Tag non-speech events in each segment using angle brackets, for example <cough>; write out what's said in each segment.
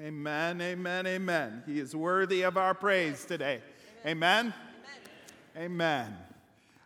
Amen, amen, amen. He is worthy of our praise today. Amen? Amen. amen.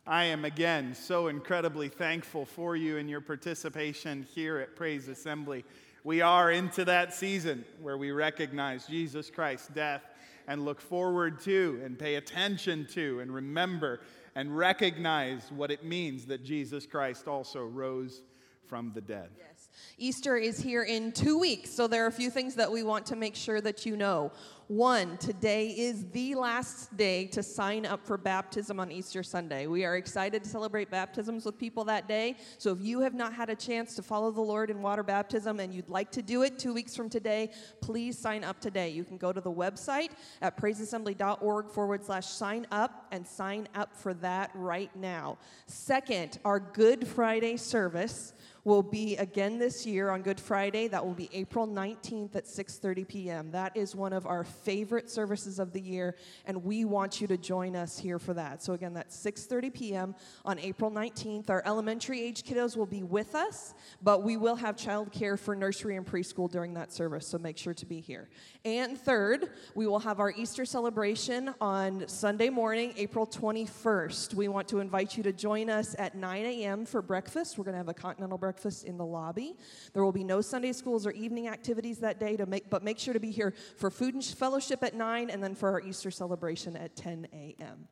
I am again so incredibly thankful for you and your participation here at Praise Assembly. We are into that season where we recognize Jesus Christ's death and look forward to and pay attention to and remember and recognize what it means that Jesus Christ also rose from the dead. Yes. Easter is here in two weeks, so there are a few things that we want to make sure that you know. One, today is the last day to sign up for baptism on Easter Sunday. We are excited to celebrate baptisms with people that day. So if you have not had a chance to follow the Lord in water baptism and you'd like to do it two weeks from today, please sign up today. You can go to the website at praiseassembly.org forward slash sign up and sign up for that right now. Second, our Good Friday service will be again this year on Good Friday. That will be April 19th at 6:30 p.m. That is one of our favorite services of the year, and we want you to join us here for that. So again, that's 6:30 p.m. on April 19th. Our elementary age kiddos will be with us, but we will have childcare for nursery and preschool during that service. So make sure to be here. And third, we will have our Easter celebration on Sunday morning, April 21st. We want to invite you to join us at 9 a.m. for breakfast. We're going to have a continental breakfast breakfast in the lobby. There will be no Sunday schools or evening activities that day, to make, but make sure to be here for food and fellowship at 9 and then for our Easter celebration at 10 a.m.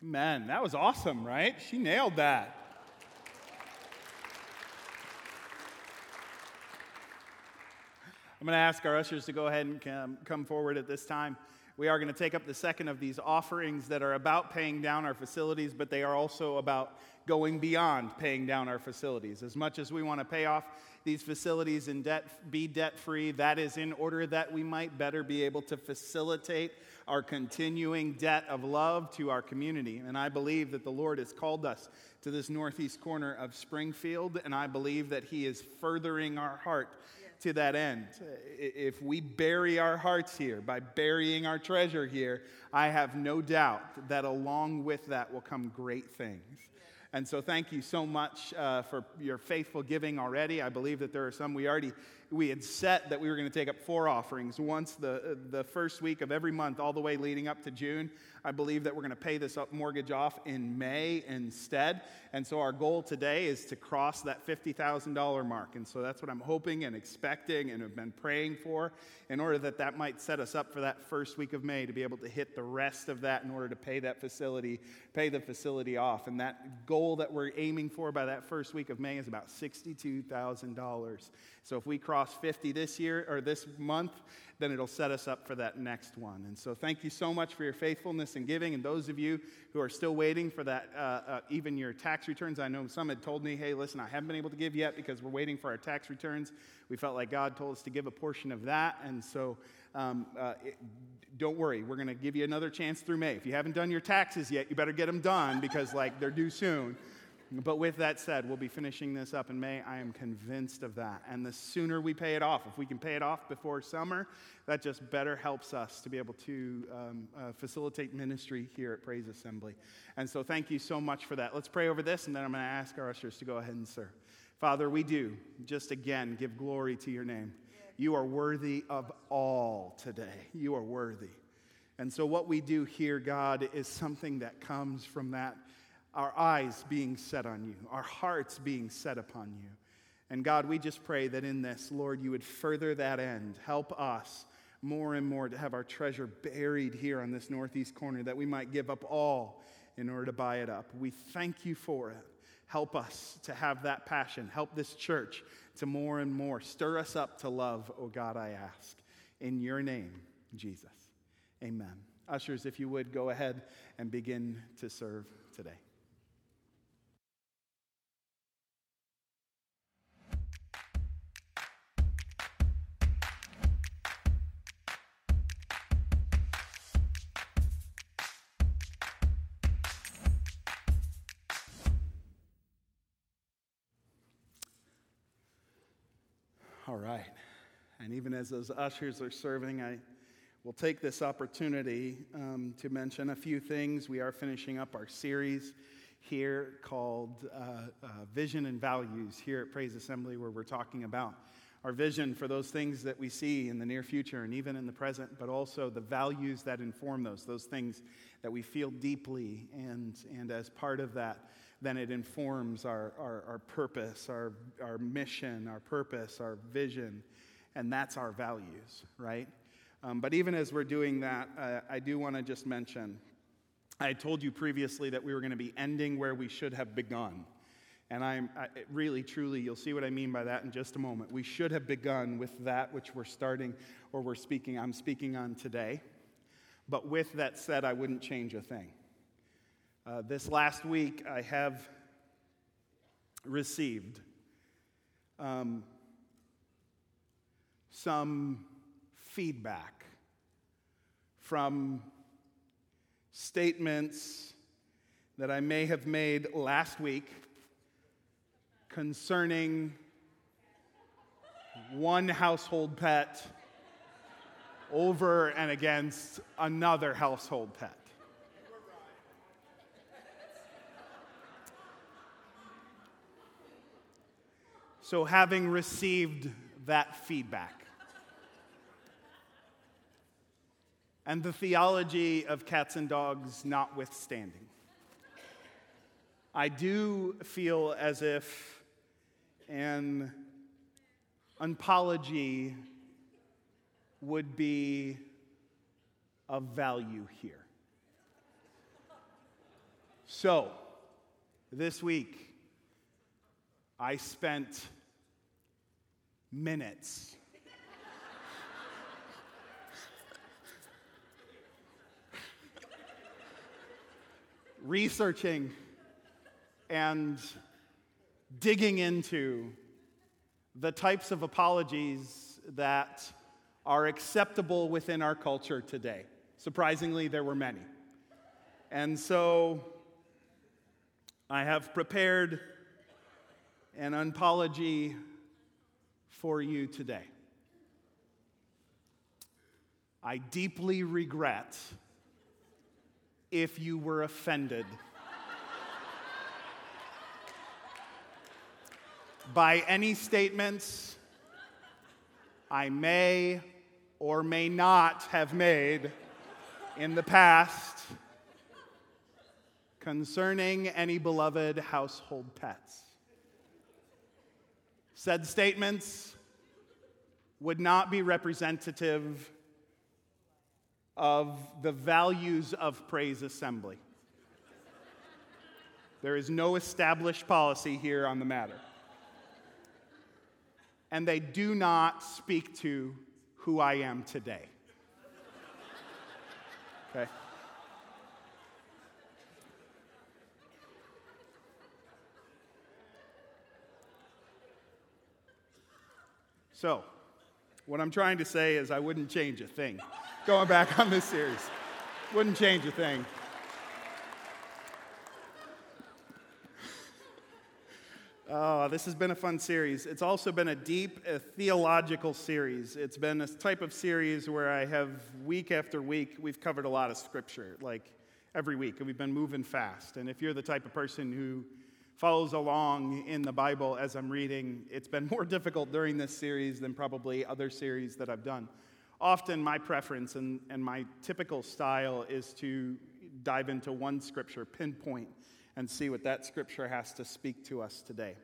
Man, that was awesome, right? She nailed that. I'm going to ask our ushers to go ahead and come, come forward at this time. We are going to take up the second of these offerings that are about paying down our facilities, but they are also about going beyond paying down our facilities. As much as we want to pay off these facilities and debt, be debt free, that is in order that we might better be able to facilitate our continuing debt of love to our community. And I believe that the Lord has called us to this northeast corner of Springfield, and I believe that He is furthering our heart to that end. If we bury our hearts here by burying our treasure here, I have no doubt that along with that will come great things. And so, thank you so much uh, for your faithful giving already. I believe that there are some we already we had set that we were going to take up four offerings once the the first week of every month, all the way leading up to June. I believe that we're going to pay this up mortgage off in May instead. And so, our goal today is to cross that fifty thousand dollar mark. And so, that's what I'm hoping and expecting and have been praying for, in order that that might set us up for that first week of May to be able to hit the rest of that in order to pay that facility, pay the facility off. And that goal that we're aiming for by that first week of May is about $62,000. So if we cross 50 this year or this month, then it'll set us up for that next one. And so thank you so much for your faithfulness and giving. And those of you who are still waiting for that, uh, uh, even your tax returns, I know some had told me, hey, listen, I haven't been able to give yet because we're waiting for our tax returns. We felt like God told us to give a portion of that. And so um, uh, it, don't worry, we're going to give you another chance through May. If you haven't done your taxes yet, you better get them done because, like, they're due soon. But with that said, we'll be finishing this up in May. I am convinced of that. And the sooner we pay it off, if we can pay it off before summer, that just better helps us to be able to um, uh, facilitate ministry here at Praise Assembly. And so thank you so much for that. Let's pray over this, and then I'm going to ask our ushers to go ahead and serve. Father, we do just again give glory to your name. You are worthy of all today. You are worthy. And so, what we do here, God, is something that comes from that our eyes being set on you, our hearts being set upon you. And God, we just pray that in this, Lord, you would further that end. Help us more and more to have our treasure buried here on this northeast corner, that we might give up all in order to buy it up. We thank you for it. Help us to have that passion. Help this church to more and more. Stir us up to love, oh God, I ask. In your name, Jesus. Amen. Ushers, if you would go ahead and begin to serve today. All right. And even as those ushers are serving, I will take this opportunity um, to mention a few things. We are finishing up our series here called uh, uh, Vision and Values here at Praise Assembly, where we're talking about our vision for those things that we see in the near future and even in the present, but also the values that inform those, those things that we feel deeply. And, and as part of that, then it informs our, our, our purpose, our, our mission, our purpose, our vision, and that's our values, right? Um, but even as we're doing that, uh, I do want to just mention I told you previously that we were going to be ending where we should have begun. And I'm I, really, truly, you'll see what I mean by that in just a moment. We should have begun with that which we're starting or we're speaking, I'm speaking on today. But with that said, I wouldn't change a thing. Uh, this last week, I have received um, some feedback from statements that I may have made last week concerning one household pet over and against another household pet. So, having received that feedback, and the theology of cats and dogs notwithstanding, I do feel as if an apology would be of value here. So, this week, I spent minutes researching and digging into the types of apologies that are acceptable within our culture today. Surprisingly, there were many. And so I have prepared an apology for you today. I deeply regret if you were offended by any statements I may or may not have made in the past concerning any beloved household pets. Said statements would not be representative of the values of Praise Assembly. There is no established policy here on the matter. And they do not speak to who I am today. Okay? So, what I'm trying to say is I wouldn't change a thing. Going back on this series, wouldn't change a thing. Oh, this has been a fun series. It's also been a deep a theological series. It's been a type of series where I have, week after week, we've covered a lot of scripture, like every week, and we've been moving fast. And if you're the type of person who follows along in the Bible as I'm reading, it's been more <laughs> difficult during this series than probably other series that I've done. Often, my preference and, and my typical style is to dive into one scripture, pinpoint, and see what that scripture has to speak to us today.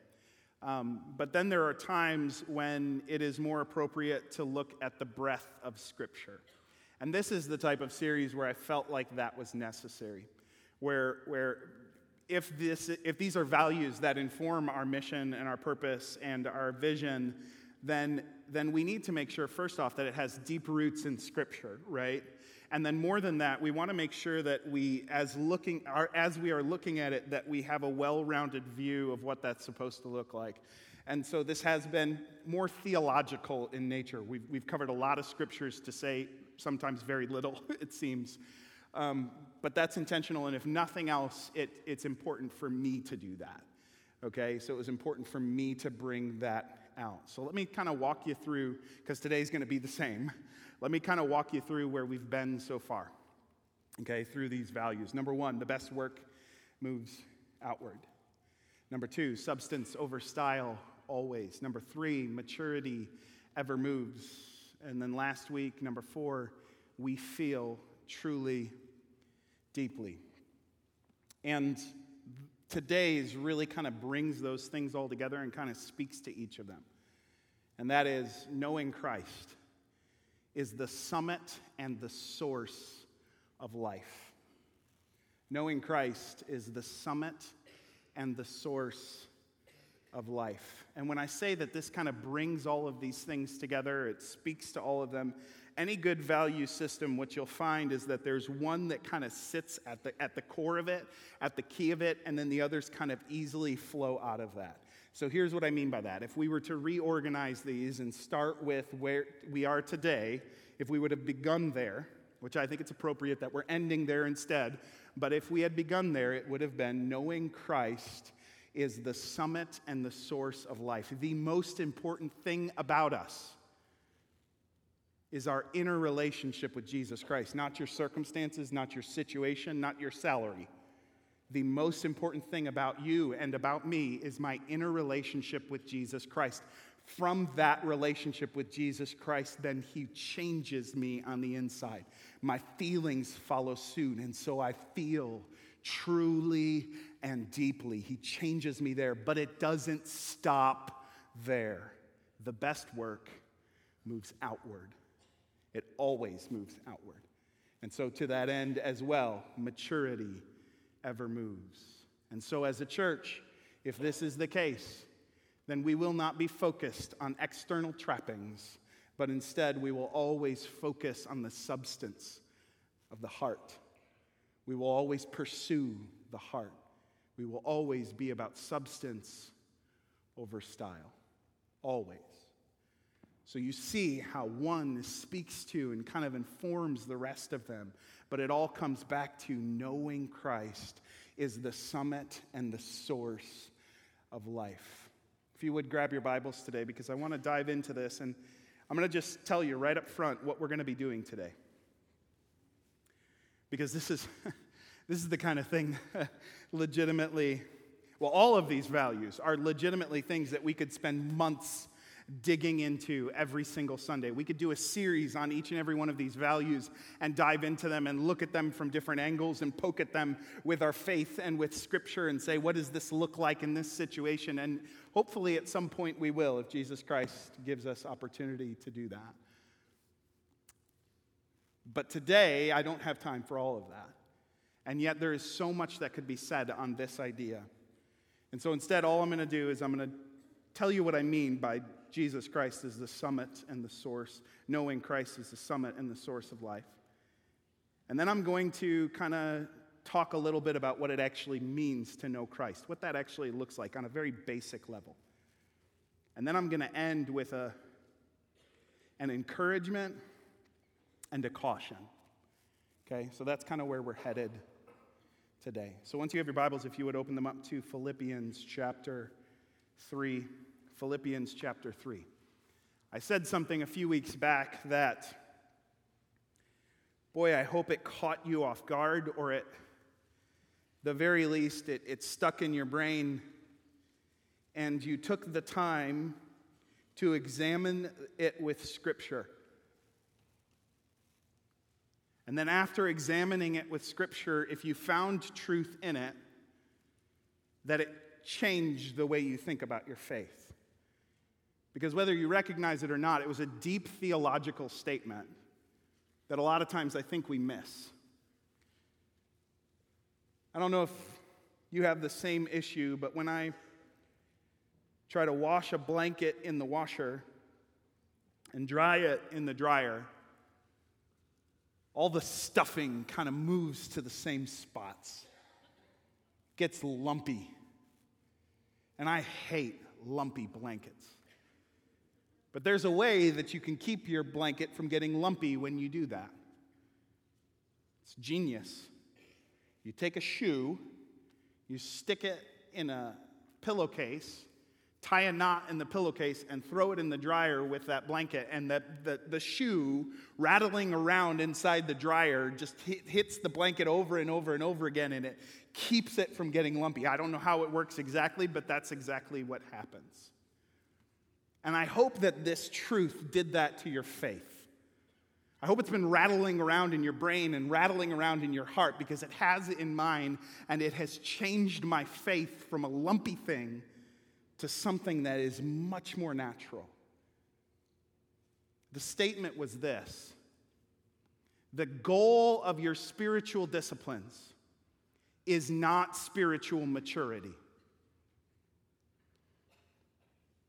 Um, but then there are times when it is more appropriate to look at the breadth of scripture. And this is the type of series where I felt like that was necessary, where, where if, this, if these are values that inform our mission and our purpose and our vision, then, then we need to make sure, first off, that it has deep roots in Scripture, right? And then more than that, we want to make sure that we, as, looking, as we are looking at it, that we have a well-rounded view of what that's supposed to look like. And so this has been more theological in nature. We've, we've covered a lot of scriptures to say sometimes very little, <laughs> it seems. Um, but that's intentional, and if nothing else, it, it's important for me to do that. Okay, so it was important for me to bring that out. So let me kind of walk you through, because today's going to be the same. Let me kind of walk you through where we've been so far, okay, through these values. Number one, the best work moves outward. Number two, substance over style always. Number three, maturity ever moves. And then last week, number four, we feel truly, deeply. And today's really kind of brings those things all together and kind of speaks to each of them. And that is knowing Christ is the summit and the source of life. Knowing Christ is the summit and the source of life. And when I say that this kind of brings all of these things together, it speaks to all of them. Any good value system, what you'll find is that there's one that kind of sits at the, at the core of it, at the key of it, and then the others kind of easily flow out of that. So here's what I mean by that. If we were to reorganize these and start with where we are today, if we would have begun there, which I think it's appropriate that we're ending there instead, but if we had begun there, it would have been knowing Christ is the summit and the source of life. The most important thing about us is our inner relationship with Jesus Christ, not your circumstances, not your situation, not your salary. The most important thing about you and about me is my inner relationship with Jesus Christ. From that relationship with Jesus Christ, then He changes me on the inside. My feelings follow suit, and so I feel truly and deeply. He changes me there, but it doesn't stop there. The best work moves outward, it always moves outward. And so, to that end as well, maturity ever moves. And so, as a church, if this is the case, then we will not be focused on external trappings, but instead we will always focus on the substance of the heart. We will always pursue the heart. We will always be about substance over style. Always. So you see how one speaks to and kind of informs the rest of them, but it all comes back to knowing Christ is the summit and the source of life. If you would grab your Bibles today, because I want to dive into this, and I'm going to just tell you right up front what we're going to be doing today because this is, <laughs> this is the kind of thing <laughs> legitimately, well, all of these values are legitimately things that we could spend months digging into every single Sunday. We could do a series on each and every one of these values and dive into them and look at them from different angles and poke at them with our faith and with Scripture and say, what does this look like in this situation? And hopefully at some point we will if Jesus Christ gives us opportunity to do that. But today, I don't have time for all of that. And yet, there is so much that could be said on this idea. And so, instead, all I'm going to do is I'm going to tell you what I mean by Jesus Christ is the summit and the source, knowing Christ is the summit and the source of life. And then I'm going to kind of talk a little bit about what it actually means to know Christ, what that actually looks like on a very basic level. And then I'm going to end with a, an encouragement and a caution. Okay, so that's kind of where we're headed today. So once you have your Bibles, if you would open them up to Philippians chapter 3. Philippians chapter 3. I said something a few weeks back that, boy, I hope it caught you off guard or at the very least it, it stuck in your brain and you took the time to examine it with Scripture. And then, after examining it with Scripture, if you found truth in it, that it changed the way you think about your faith. Because whether you recognize it or not, it was a deep theological statement that a lot of times I think we miss. I don't know if you have the same issue, but when I try to wash a blanket in the washer and dry it in the dryer, all the stuffing kind of moves to the same spots, gets lumpy. And I hate lumpy blankets. But there's a way that you can keep your blanket from getting lumpy when you do that. It's genius. You take a shoe, you stick it in a pillowcase, tie a knot in the pillowcase and throw it in the dryer with that blanket, and that the, the shoe rattling around inside the dryer just hit, hits the blanket over and over and over again, and it keeps it from getting lumpy. I don't know how it works exactly, but that's exactly what happens. And I hope that this truth did that to your faith. I hope it's been rattling around in your brain and rattling around in your heart because it has in mine and it has changed my faith from a lumpy thing to something that is much more natural. The statement was this The goal of your spiritual disciplines is not spiritual maturity.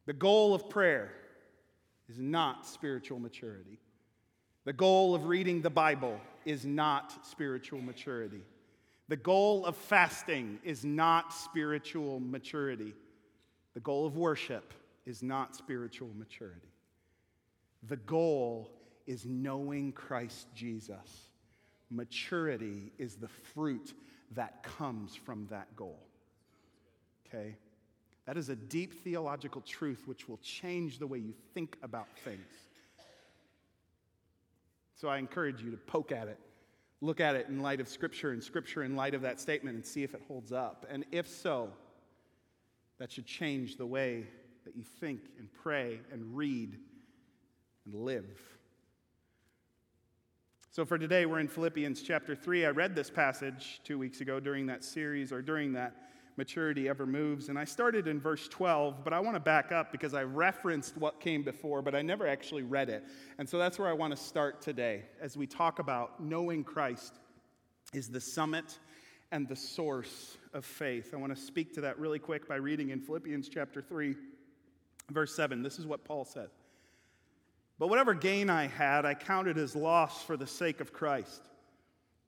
The goal of prayer is not spiritual maturity. The goal of reading the Bible is not spiritual maturity. The goal of fasting is not spiritual maturity. The goal of worship is not spiritual maturity. The goal is knowing Christ Jesus. Maturity is the fruit that comes from that goal. Okay? That is a deep theological truth which will change the way you think about things. So I encourage you to poke at it, look at it in light of Scripture and Scripture in light of that statement and see if it holds up. And if so, that should change the way that you think and pray and read and live. So for today, we're in Philippians chapter 3. I read this passage two weeks ago during that series or during that maturity ever moves. And I started in verse 12, but I want to back up because I referenced what came before, but I never actually read it. And so that's where I want to start today as we talk about knowing Christ is the summit and the source of faith. I want to speak to that really quick by reading in Philippians chapter 3, verse 7. This is what Paul said. But whatever gain I had, I counted as loss for the sake of Christ.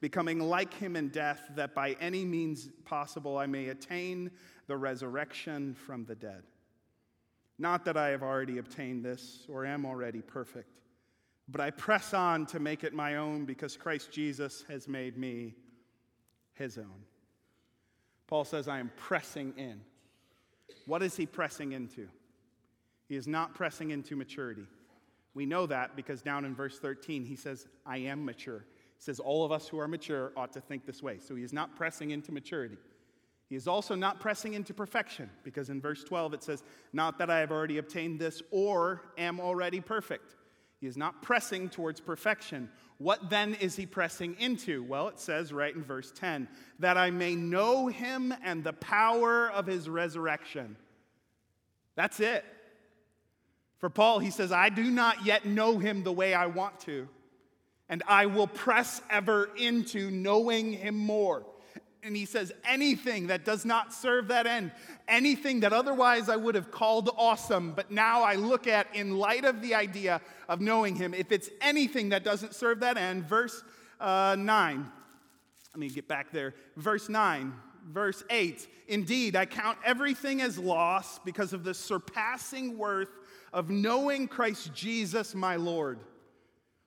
becoming like him in death, that by any means possible I may attain the resurrection from the dead. Not that I have already obtained this or am already perfect, but I press on to make it my own because Christ Jesus has made me his own. Paul says, I am pressing in. What is he pressing into? He is not pressing into maturity. We know that because down in verse 13, he says, I am mature. Says, All of us who are mature ought to think this way. So he is not pressing into maturity. He is also not pressing into perfection because in verse 12 it says, Not that I have already obtained this or am already perfect. He is not pressing towards perfection. What then is he pressing into? Well, it says right in verse 10 that I may know him and the power of his resurrection. That's it. For Paul, he says, I do not yet know him the way I want to, and I will press ever into knowing him more. And he says, anything that does not serve that end, anything that otherwise I would have called awesome, but now I look at in light of the idea of knowing him, if it's anything that doesn't serve that end, verse uh, 9. Let me get back there. Verse 9 verse 8 Indeed, I count everything as loss because of the surpassing worth of knowing Christ Jesus, my Lord.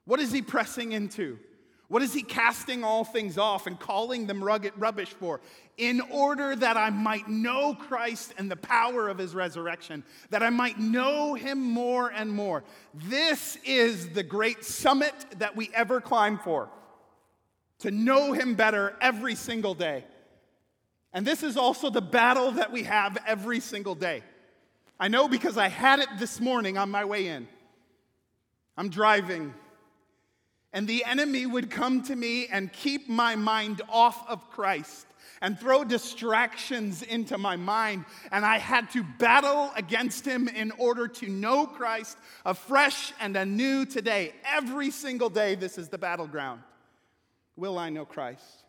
What is he pressing into? What is he casting all things off and calling them rugged rubbish for? In order that I might know Christ and the power of his resurrection, that I might know him more and more. This is the great summit that we ever climb for to know him better every single day. And this is also the battle that we have every single day. I know because I had it this morning on my way in. I'm driving, and the enemy would come to me and keep my mind off of Christ and throw distractions into my mind. And I had to battle against him in order to know Christ afresh and anew today. Every single day, this is the battleground. Will I know Christ?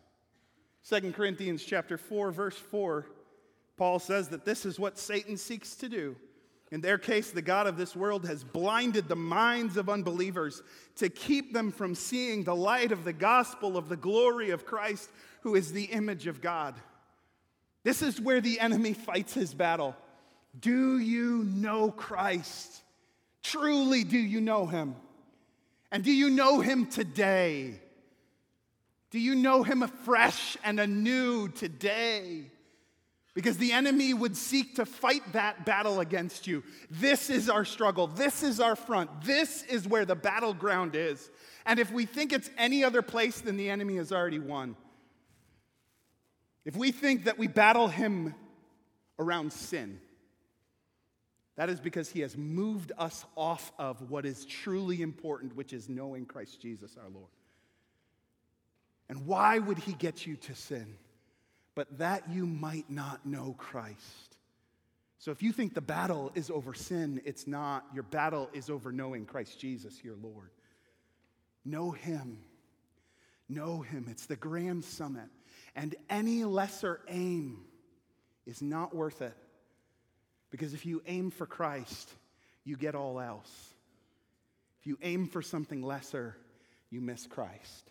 2 Corinthians chapter 4 verse 4 Paul says that this is what Satan seeks to do. In their case, the God of this world has blinded the minds of unbelievers to keep them from seeing the light of the gospel of the glory of Christ, who is the image of God. This is where the enemy fights his battle. Do you know Christ? Truly, do you know him? And do you know him today? Do you know him afresh and anew today? Because the enemy would seek to fight that battle against you. This is our struggle. This is our front. This is where the battleground is. And if we think it's any other place, then the enemy has already won. If we think that we battle him around sin, that is because he has moved us off of what is truly important, which is knowing Christ Jesus our Lord. And why would he get you to sin? But that you might not know Christ. So if you think the battle is over sin, it's not. Your battle is over knowing Christ Jesus, your Lord. Know him. Know him. It's the grand summit. And any lesser aim is not worth it. Because if you aim for Christ, you get all else. If you aim for something lesser, you miss Christ.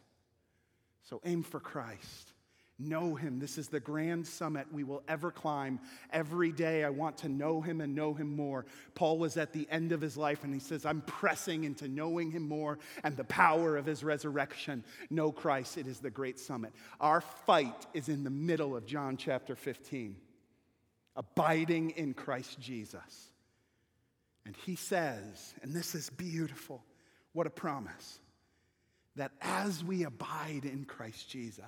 So aim for Christ. Know him. This is the grand summit we will ever climb. Every day I want to know him and know him more. Paul was at the end of his life and he says, I'm pressing into knowing him more and the power of his resurrection. Know Christ. It is the great summit. Our fight is in the middle of John chapter 15 abiding in Christ Jesus. And he says, and this is beautiful, what a promise, that as we abide in Christ Jesus,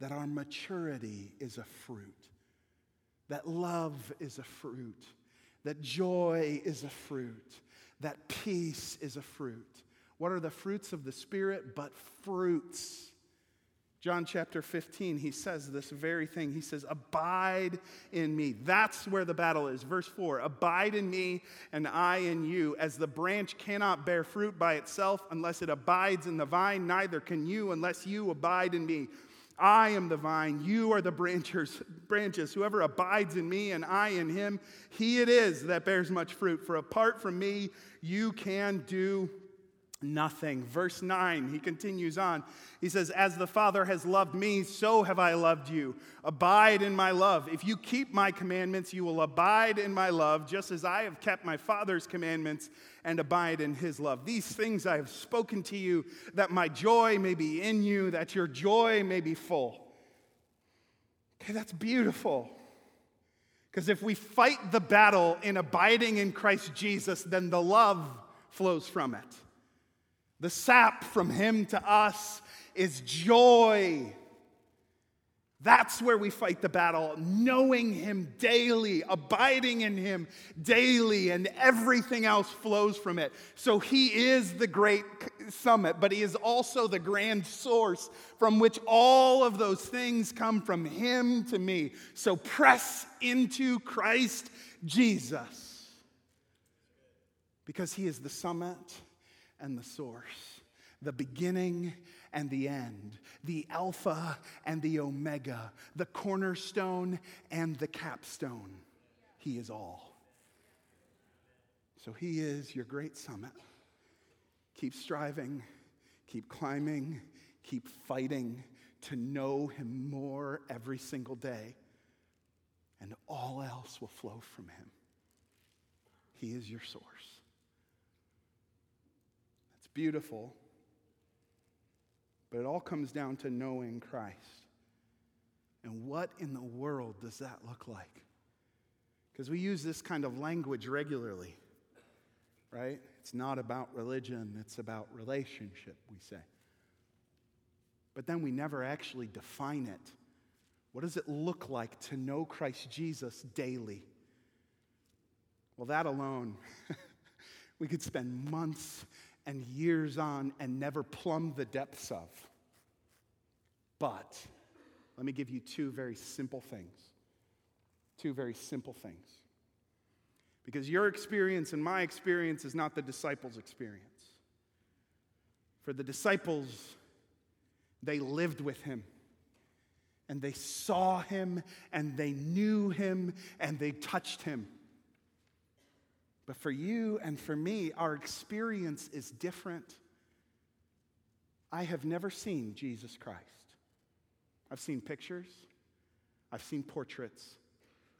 that our maturity is a fruit, that love is a fruit, that joy is a fruit, that peace is a fruit. What are the fruits of the Spirit but fruits? John chapter 15, he says this very thing. He says, Abide in me. That's where the battle is. Verse 4 Abide in me, and I in you. As the branch cannot bear fruit by itself unless it abides in the vine, neither can you unless you abide in me. I am the vine, you are the branches, branches. Whoever abides in me and I in him, he it is that bears much fruit. For apart from me, you can do nothing. Verse 9, he continues on. He says, As the Father has loved me, so have I loved you. Abide in my love. If you keep my commandments, you will abide in my love, just as I have kept my Father's commandments and abide in his love. These things I have spoken to you, that my joy may be in you, that your joy may be full. Okay, that's beautiful. Because if we fight the battle in abiding in Christ Jesus, then the love flows from it. The sap from him to us is joy. That's where we fight the battle, knowing Him daily, abiding in Him daily, and everything else flows from it. So He is the great summit, but He is also the grand source from which all of those things come from Him to me. So press into Christ Jesus because He is the summit and the source, the beginning and the end, the Alpha and the Omega, the cornerstone and the capstone. He is all. So He is your great summit. Keep striving, keep climbing, keep fighting to know Him more every single day, and all else will flow from Him. He is your source beautiful, but it all comes down to knowing Christ. And what in the world does that look like? Because we use this kind of language regularly, right? It's not about religion, it's about relationship, we say. But then we never actually define it. What does it look like to know Christ Jesus daily? Well, that alone, <laughs> we could spend months and years on and never plumb the depths of. But let me give you two very simple things. Two very simple things. Because your experience and my experience is not the disciples' experience. For the disciples, they lived with him and they saw him and they knew him and they touched him. But for you and for me, our experience is different. I have never seen Jesus Christ. I've seen pictures, I've seen portraits,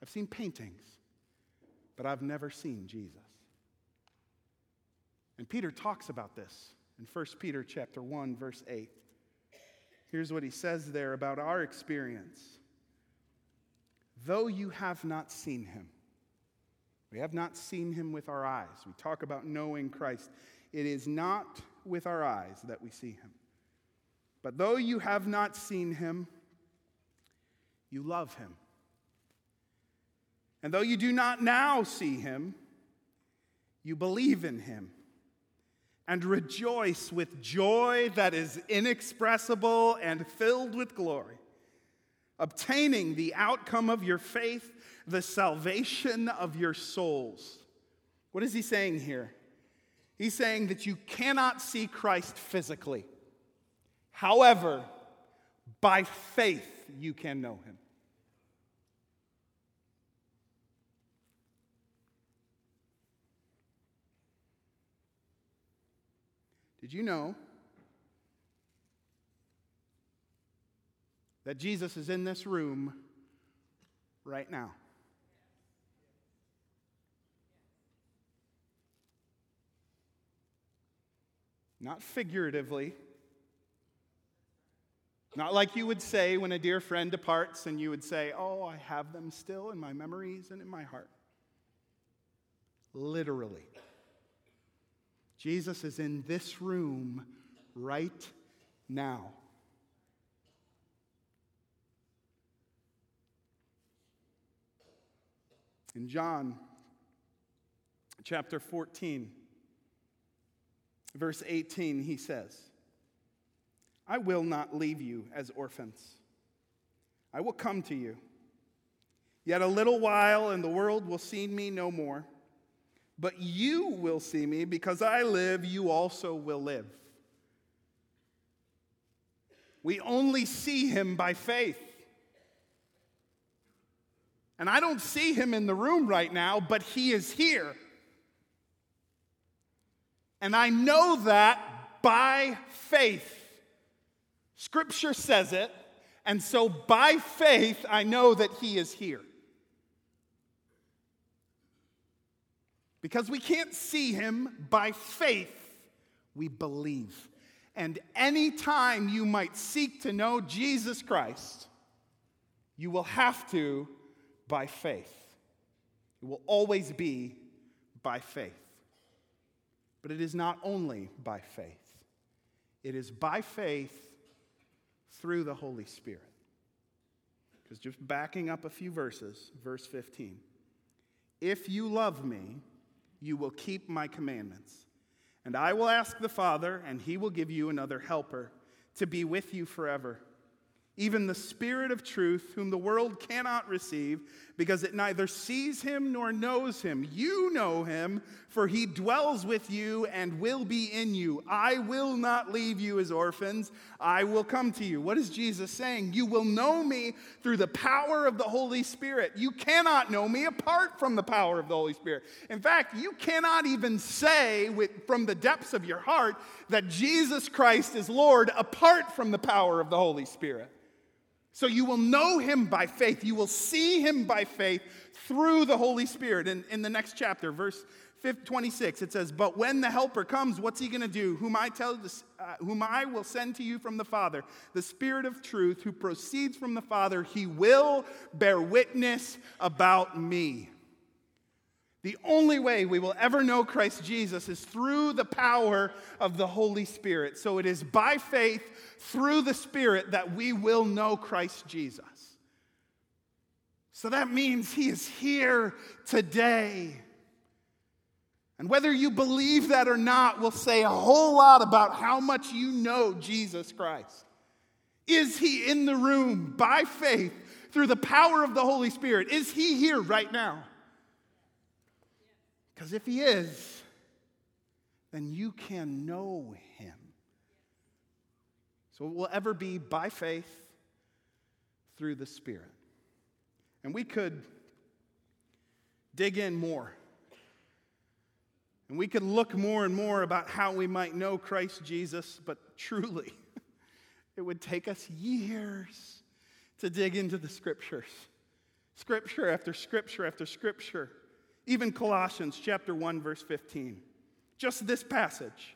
I've seen paintings, but I've never seen Jesus. And Peter talks about this in 1 Peter chapter 1 verse 8. Here's what he says there about our experience. Though you have not seen him, we have not seen him with our eyes. We talk about knowing Christ. It is not with our eyes that we see him. But though you have not seen him, you love him. And though you do not now see him, you believe in him and rejoice with joy that is inexpressible and filled with glory, obtaining the outcome of your faith, the salvation of your souls. What is he saying here? He's saying that you cannot see Christ physically. However, by faith, you can know him. Did you know that Jesus is in this room right now? Not figuratively. Not like you would say when a dear friend departs and you would say, Oh, I have them still in my memories and in my heart. Literally. Jesus is in this room right now. In John chapter 14, verse 18, he says, I will not leave you as orphans. I will come to you. Yet a little while, and the world will see me no more. But you will see me because I live, you also will live. We only see him by faith. And I don't see him in the room right now, but he is here. And I know that by faith. Scripture says it, and so by faith, I know that he is here. Because we can't see him by faith, we believe. And anytime you might seek to know Jesus Christ, you will have to by faith. It will always be by faith. But it is not only by faith, it is by faith through the Holy Spirit. Because just backing up a few verses, verse 15 If you love me, you will keep my commandments. And I will ask the Father, and he will give you another helper to be with you forever even the Spirit of truth, whom the world cannot receive, because it neither sees him nor knows him. You know him, for he dwells with you and will be in you. I will not leave you as orphans, I will come to you. What is Jesus saying? You will know me through the power of the Holy Spirit. You cannot know me apart from the power of the Holy Spirit. In fact, you cannot even say with, from the depths of your heart that Jesus Christ is Lord apart from the power of the Holy Spirit. So you will know him by faith. You will see him by faith through the Holy Spirit. In, in the next chapter, verse 26, it says, But when the Helper comes, what's he going to do? Whom I, tell uh, whom I will send to you from the Father, the Spirit of truth who proceeds from the Father, he will bear witness about me. The only way we will ever know Christ Jesus is through the power of the Holy Spirit. So it is by faith through the Spirit that we will know Christ Jesus. So that means He is here today. And whether you believe that or not will say a whole lot about how much you know Jesus Christ. Is He in the room by faith through the power of the Holy Spirit? Is He here right now? Because if he is, then you can know him. So it will ever be by faith through the Spirit. And we could dig in more. And we could look more and more about how we might know Christ Jesus, but truly, <laughs> it would take us years to dig into the scriptures. Scripture after scripture after scripture. Even Colossians chapter 1 verse 15. Just this passage.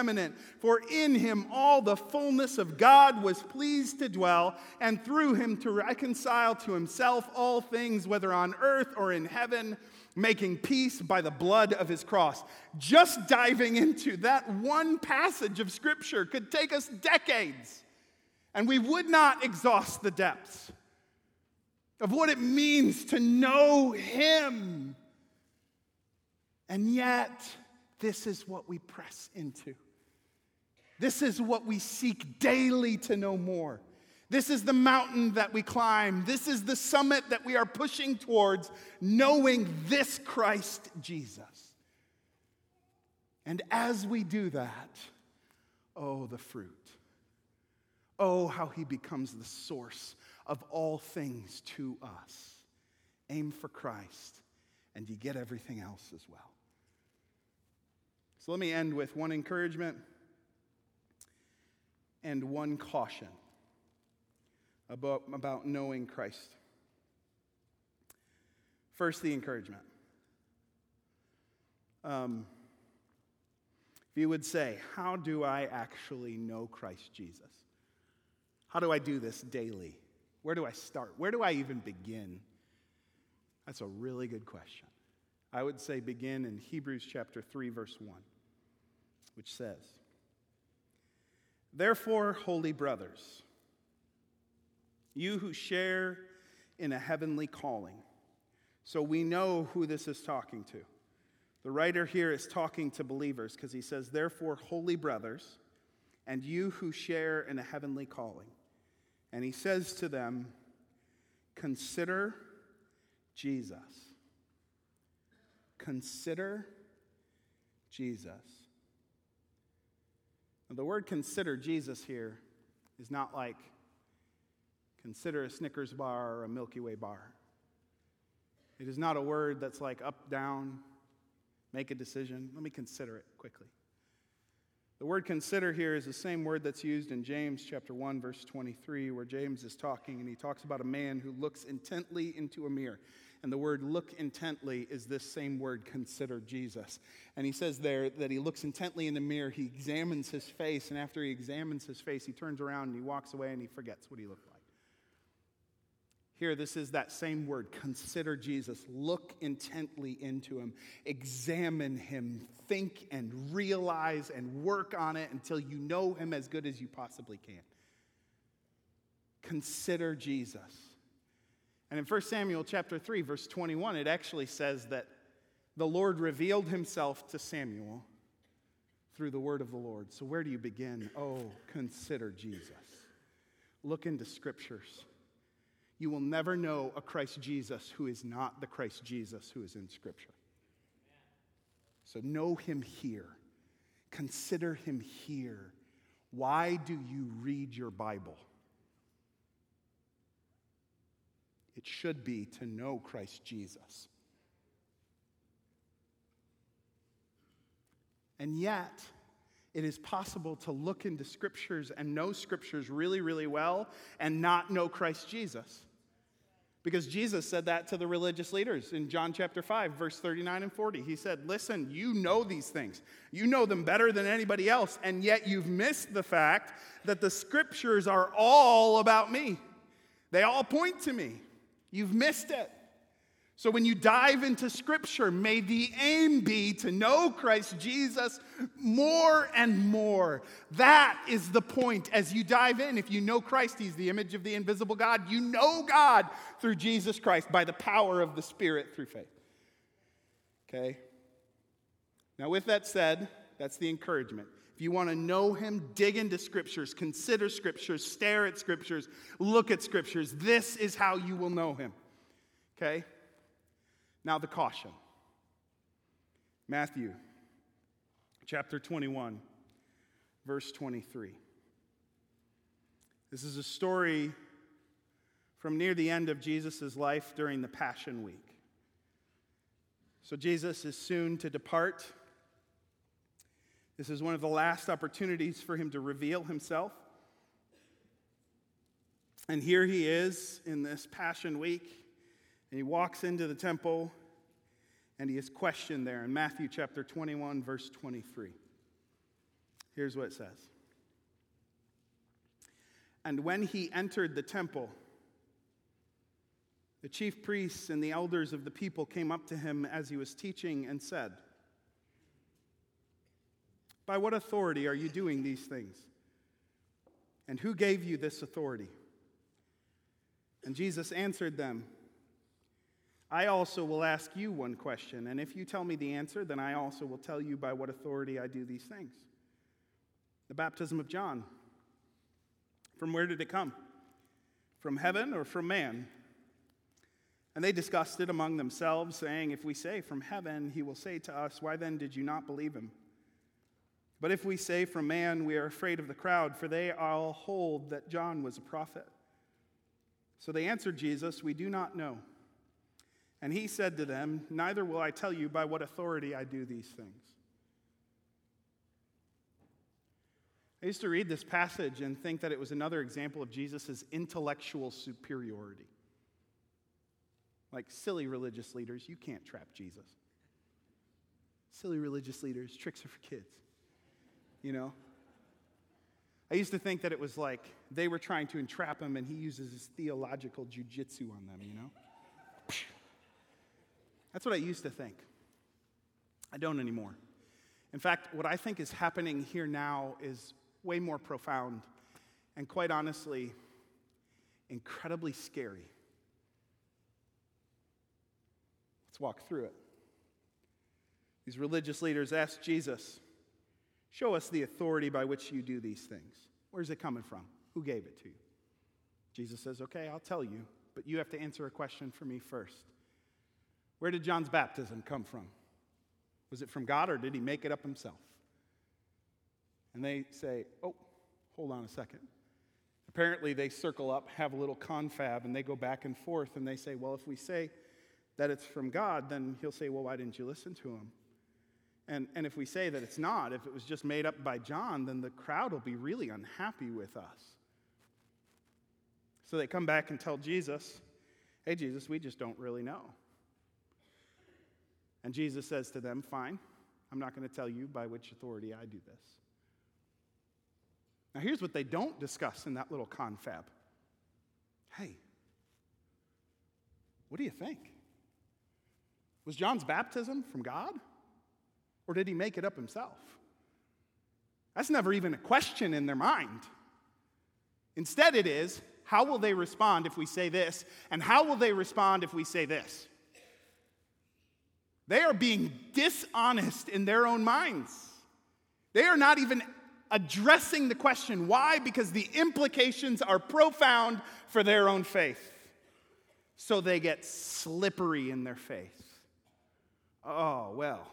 For in him all the fullness of God was pleased to dwell and through him to reconcile to himself all things, whether on earth or in heaven, making peace by the blood of his cross. Just diving into that one passage of scripture could take us decades, and we would not exhaust the depths of what it means to know him. And yet, this is what we press into. This is what we seek daily to know more. This is the mountain that we climb. This is the summit that we are pushing towards, knowing this Christ Jesus. And as we do that, oh, the fruit. Oh, how he becomes the source of all things to us. Aim for Christ, and you get everything else as well. So let me end with one encouragement and one caution about, about knowing Christ. First, the encouragement. Um, if you would say, How do I actually know Christ Jesus? How do I do this daily? Where do I start? Where do I even begin? That's a really good question. I would say begin in Hebrews chapter 3, verse 1, which says, Therefore, holy brothers, you who share in a heavenly calling. So we know who this is talking to. The writer here is talking to believers because he says, Therefore, holy brothers, and you who share in a heavenly calling. And he says to them, Consider Jesus. Consider Jesus. The word consider Jesus here is not like Consider a Snickers bar or a Milky Way bar. It is not a word that's like up, down, make a decision. Let me consider it quickly. The word consider here is the same word that's used in James chapter 1 verse 23 where James is talking and he talks about a man who looks intently into a mirror. And the word look intently is this same word consider Jesus. And he says there that he looks intently in the mirror, he examines his face and after he examines his face he turns around and he walks away and he forgets what he looked like. Here, this is that same word consider Jesus. Look intently into him, examine him, think and realize and work on it until you know him as good as you possibly can. Consider Jesus. And in 1 Samuel chapter 3 verse 21 it actually says that the Lord revealed himself to Samuel through the word of the Lord. So where do you begin? Oh, consider Jesus. Look into scriptures you will never know a Christ Jesus who is not the Christ Jesus who is in Scripture. So know him here. Consider him here. Why do you read your Bible? It should be to know Christ Jesus. And yet, it is possible to look into scriptures and know scriptures really, really well and not know Christ Jesus. Because Jesus said that to the religious leaders in John chapter 5, verse 39 and 40. He said, Listen, you know these things. You know them better than anybody else, and yet you've missed the fact that the scriptures are all about me. They all point to me. You've missed it. So when you dive into Scripture, may the aim be to know Christ Jesus more and more. That is the point as you dive in. If you know Christ, He's the image of the invisible God. You know God through Jesus Christ by the power of the Spirit through faith. Okay? Now, with that said, that's the encouragement. You want to know him, dig into scriptures, consider scriptures, stare at scriptures, look at scriptures. This is how you will know him. Okay? Now, the caution Matthew chapter 21, verse 23. This is a story from near the end of Jesus' life during the Passion Week. So, Jesus is soon to depart. This is one of the last opportunities for him to reveal himself. And here he is in this Passion Week, and he walks into the temple and he is questioned there in Matthew chapter 21, verse 23. Here's what it says And when he entered the temple, the chief priests and the elders of the people came up to him as he was teaching and said, By what authority are you doing these things? And who gave you this authority? And Jesus answered them, I also will ask you one question, and if you tell me the answer, then I also will tell you by what authority I do these things. The baptism of John. From where did it come? From heaven or from man? And they discussed it among themselves, saying, If we say from heaven, he will say to us, Why then did you not believe him? But if we say from man, we are afraid of the crowd, for they all hold that John was a prophet. So they answered Jesus, We do not know. And he said to them, Neither will I tell you by what authority I do these things. I used to read this passage and think that it was another example of Jesus' intellectual superiority. Like silly religious leaders, you can't trap Jesus. Silly religious leaders, tricks are for kids. You know? I used to think that it was like they were trying to entrap him and he uses his theological jujitsu on them, you know? That's what I used to think. I don't anymore. In fact, what I think is happening here now is way more profound and, quite honestly, incredibly scary. Let's walk through it. These religious leaders asked Jesus, Show us the authority by which you do these things. Where's it coming from? Who gave it to you? Jesus says, Okay, I'll tell you, but you have to answer a question for me first. Where did John's baptism come from? Was it from God or did he make it up himself? And they say, Oh, hold on a second. Apparently, they circle up, have a little confab, and they go back and forth, and they say, Well, if we say that it's from God, then he'll say, Well, why didn't you listen to him? And, and if we say that it's not, if it was just made up by John, then the crowd will be really unhappy with us. So they come back and tell Jesus, Hey, Jesus, we just don't really know. And Jesus says to them, Fine, I'm not going to tell you by which authority I do this. Now, here's what they don't discuss in that little confab Hey, what do you think? Was John's baptism from God? Or did he make it up himself? That's never even a question in their mind. Instead, it is how will they respond if we say this? And how will they respond if we say this? They are being dishonest in their own minds. They are not even addressing the question. Why? Because the implications are profound for their own faith. So they get slippery in their faith. Oh, well.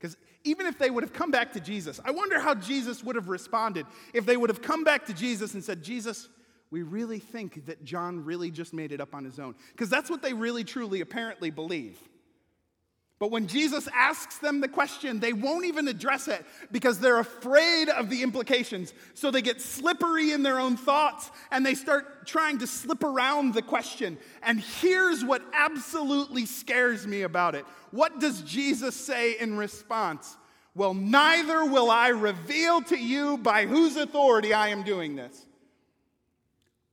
Because even if they would have come back to Jesus, I wonder how Jesus would have responded if they would have come back to Jesus and said, Jesus, we really think that John really just made it up on his own. Because that's what they really, truly, apparently believe. But when Jesus asks them the question, they won't even address it because they're afraid of the implications. So they get slippery in their own thoughts and they start trying to slip around the question. And here's what absolutely scares me about it. What does Jesus say in response? Well, neither will I reveal to you by whose authority I am doing this.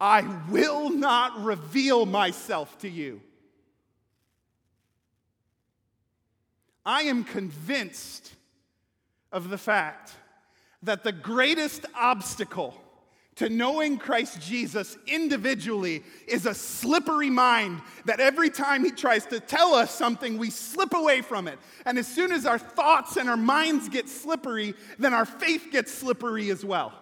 I will not reveal myself to you. I am convinced of the fact that the greatest obstacle to knowing Christ Jesus individually is a slippery mind that every time he tries to tell us something, we slip away from it. And as soon as our thoughts and our minds get slippery, then our faith gets slippery as well.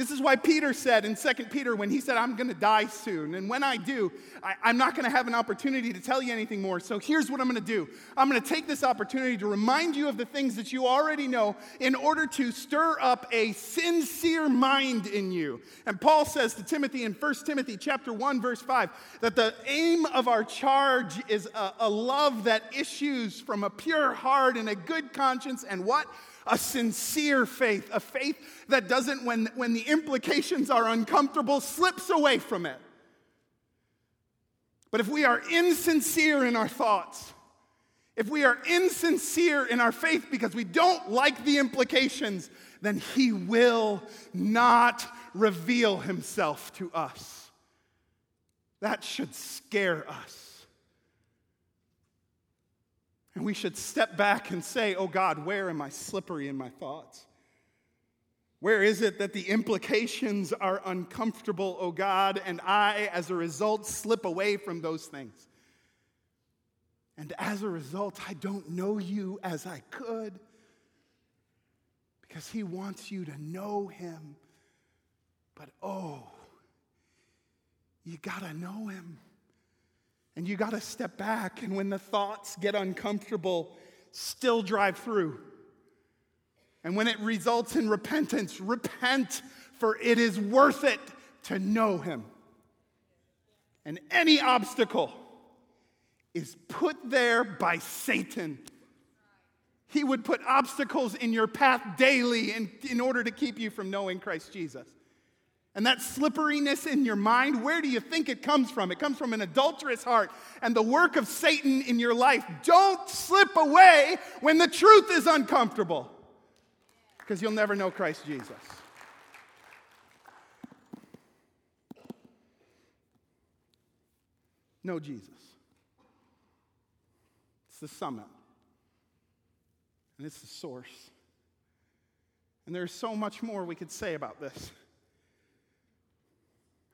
This is why Peter said in 2 Peter, when he said, I'm going to die soon, and when I do, I, am not going to have an opportunity to tell you anything more. So here's what I'm going to do I'm going to take this opportunity to remind you of the things that you already know in order to stir up a sincere mind in you. And Paul says to Timothy in 1 Timothy chapter 1, verse 5, that the aim of our charge is a, a love that issues from a pure heart and a good conscience, and what? A sincere faith, a faith that doesn't, when, when the implications are uncomfortable, slips away from it. But if we are insincere in our thoughts, if we are insincere in our faith because we don't like the implications, then He will not reveal Himself to us. That should scare us. And we should step back and say, Oh God, where am I slippery in my thoughts? Where is it that the implications are uncomfortable, oh God, and I, as a result, slip away from those things? And as a result, I don't know you as I could because He wants you to know Him. But oh, you got to know Him. And you got to step back, and when the thoughts get uncomfortable, still drive through. And when it results in repentance, repent, for it is worth it to know Him. And any obstacle is put there by Satan. He would put obstacles in your path daily in, in order to keep you from knowing Christ Jesus. And that slipperiness in your mind, where do you think it comes from? It comes from an adulterous heart and the work of Satan in your life. Don't slip away when the truth is uncomfortable because you'll never know Christ Jesus. Know Jesus. It's the summit, and it's the source. And there's so much more we could say about this.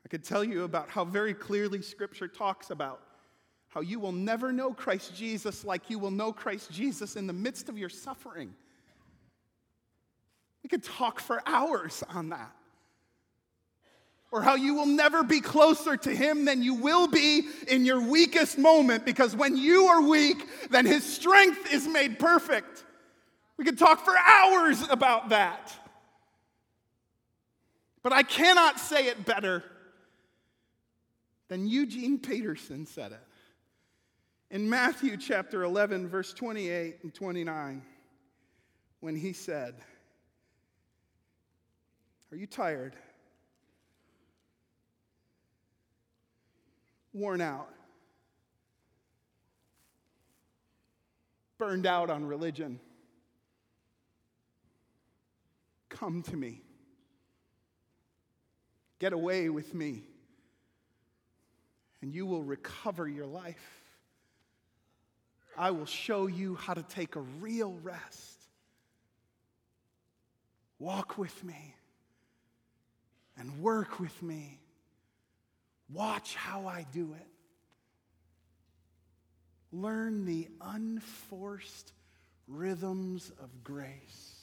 I could tell you about how very clearly Scripture talks about how you will never know Christ Jesus like you will know Christ Jesus in the midst of your suffering. We could talk for hours on that. Or how you will never be closer to Him than you will be in your weakest moment, because when you are weak, then His strength is made perfect. We could talk for hours about that. But I cannot say it better then Eugene Peterson said it. In Matthew chapter 11, verse 28 and 29, when he said, Are you tired? Worn out? Burned out on religion? Come to me. Get away with me and you will recover your life. I will show you how to take a real rest. Walk with me and work with me. Watch how I do it. Learn the unforced rhythms of grace.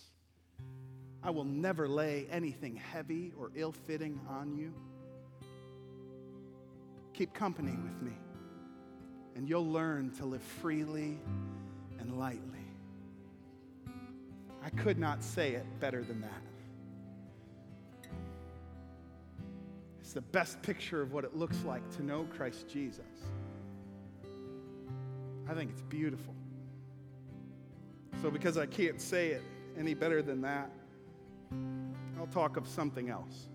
I will never lay anything heavy or ill fitting on you. Keep company with me, and you'll learn to live freely and lightly. I could not say it better than that. It's the best picture of what it looks like to know Christ Jesus. I think it's beautiful. So, because I can't say it any better than that, I'll talk of something else.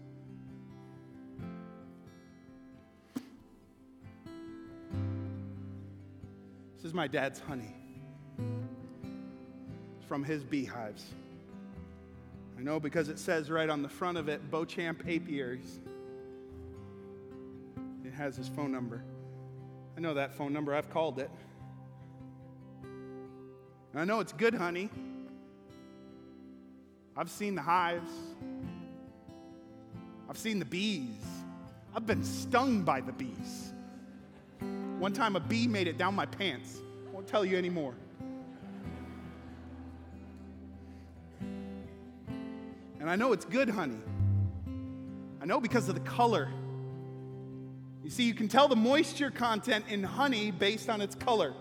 This is my dad's honey. It's from his beehives. I know because it says right on the front of it, Beauchamp apiaries. It has his phone number. I know that phone number, I've called it. And I know it's good honey. I've seen the hives. I've seen the bees. I've been stung by the bees. One time a bee made it down my pants. Won't tell you anymore. And I know it's good honey. I know because of the color. You see, you can tell the moisture content in honey based on its color.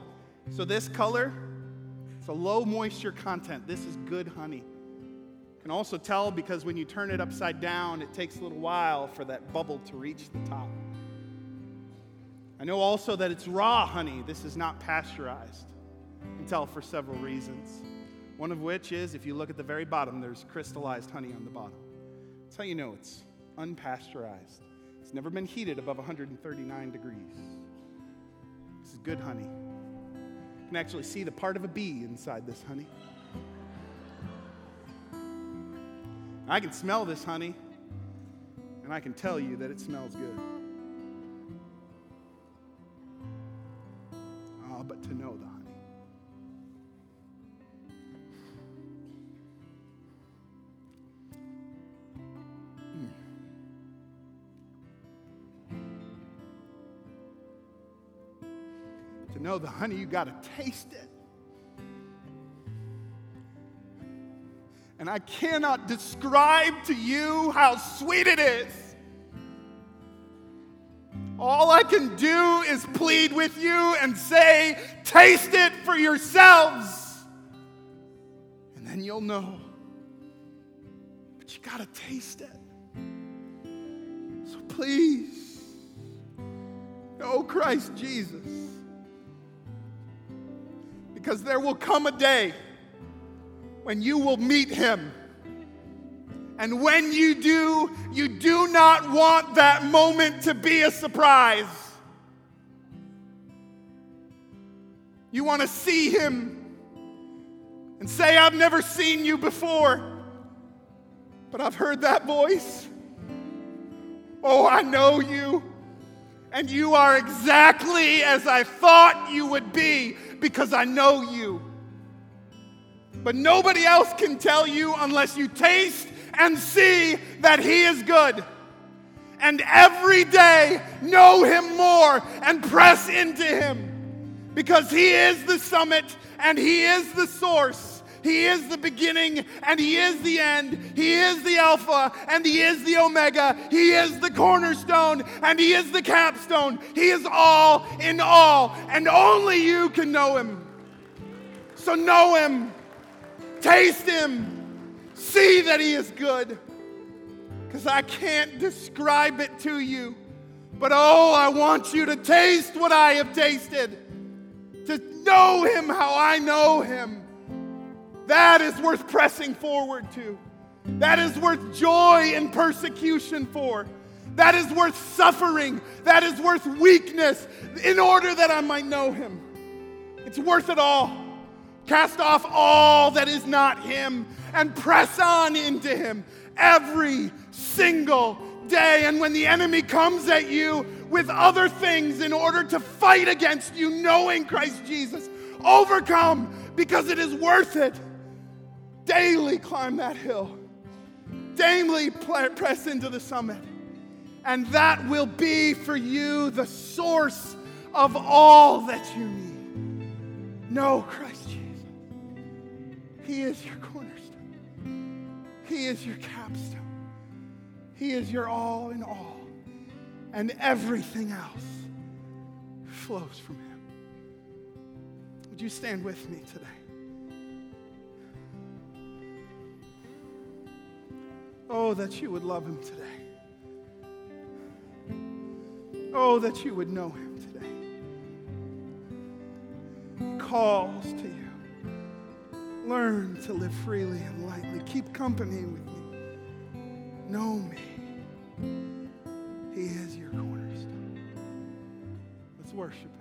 So, this color, it's a low moisture content. This is good honey. You can also tell because when you turn it upside down, it takes a little while for that bubble to reach the top. I know also that it's raw honey. This is not pasteurized. You tell for several reasons. One of which is if you look at the very bottom, there's crystallized honey on the bottom. That's how you know it's unpasteurized. It's never been heated above 139 degrees. This is good honey. You can actually see the part of a bee inside this honey. I can smell this honey, and I can tell you that it smells good. But to know the honey. Hmm. To know the honey, you got to taste it. And I cannot describe to you how sweet it is. All I can do is plead with you and say, taste it for yourselves. And then you'll know. But you got to taste it. So please, know Christ Jesus. Because there will come a day when you will meet him. And when you do, you do not want that moment to be a surprise. You want to see him and say, I've never seen you before, but I've heard that voice. Oh, I know you. And you are exactly as I thought you would be because I know you. But nobody else can tell you unless you taste and see that He is good. And every day know Him more and press into Him because He is the summit and He is the source. He is the beginning and He is the end. He is the Alpha and He is the Omega. He is the cornerstone and He is the capstone. He is all in all, and only you can know Him. So know Him, taste Him, see that He is good. Because I can't describe it to you. But oh, I want you to taste what I have tasted, to know Him how I know Him. That is worth pressing forward to. That is worth joy in persecution for. That is worth suffering. That is worth weakness in order that I might know Him. It's worth it all. Cast off all that is not Him and press on into Him every single day. And when the enemy comes at you with other things in order to fight against you, knowing Christ Jesus, overcome because it is worth it. Daily climb that hill, daily press into the summit. And that will be for you the source of all that you need. Know Christ. He is your cornerstone, He is your capstone, He is your all in all. And everything else flows from Him. Would you stand with me today? Oh, that you would love him today. Oh, that you would know him today. He calls to you. Learn to live freely and lightly. Keep company with me. Know me. He is your cornerstone. Let's worship.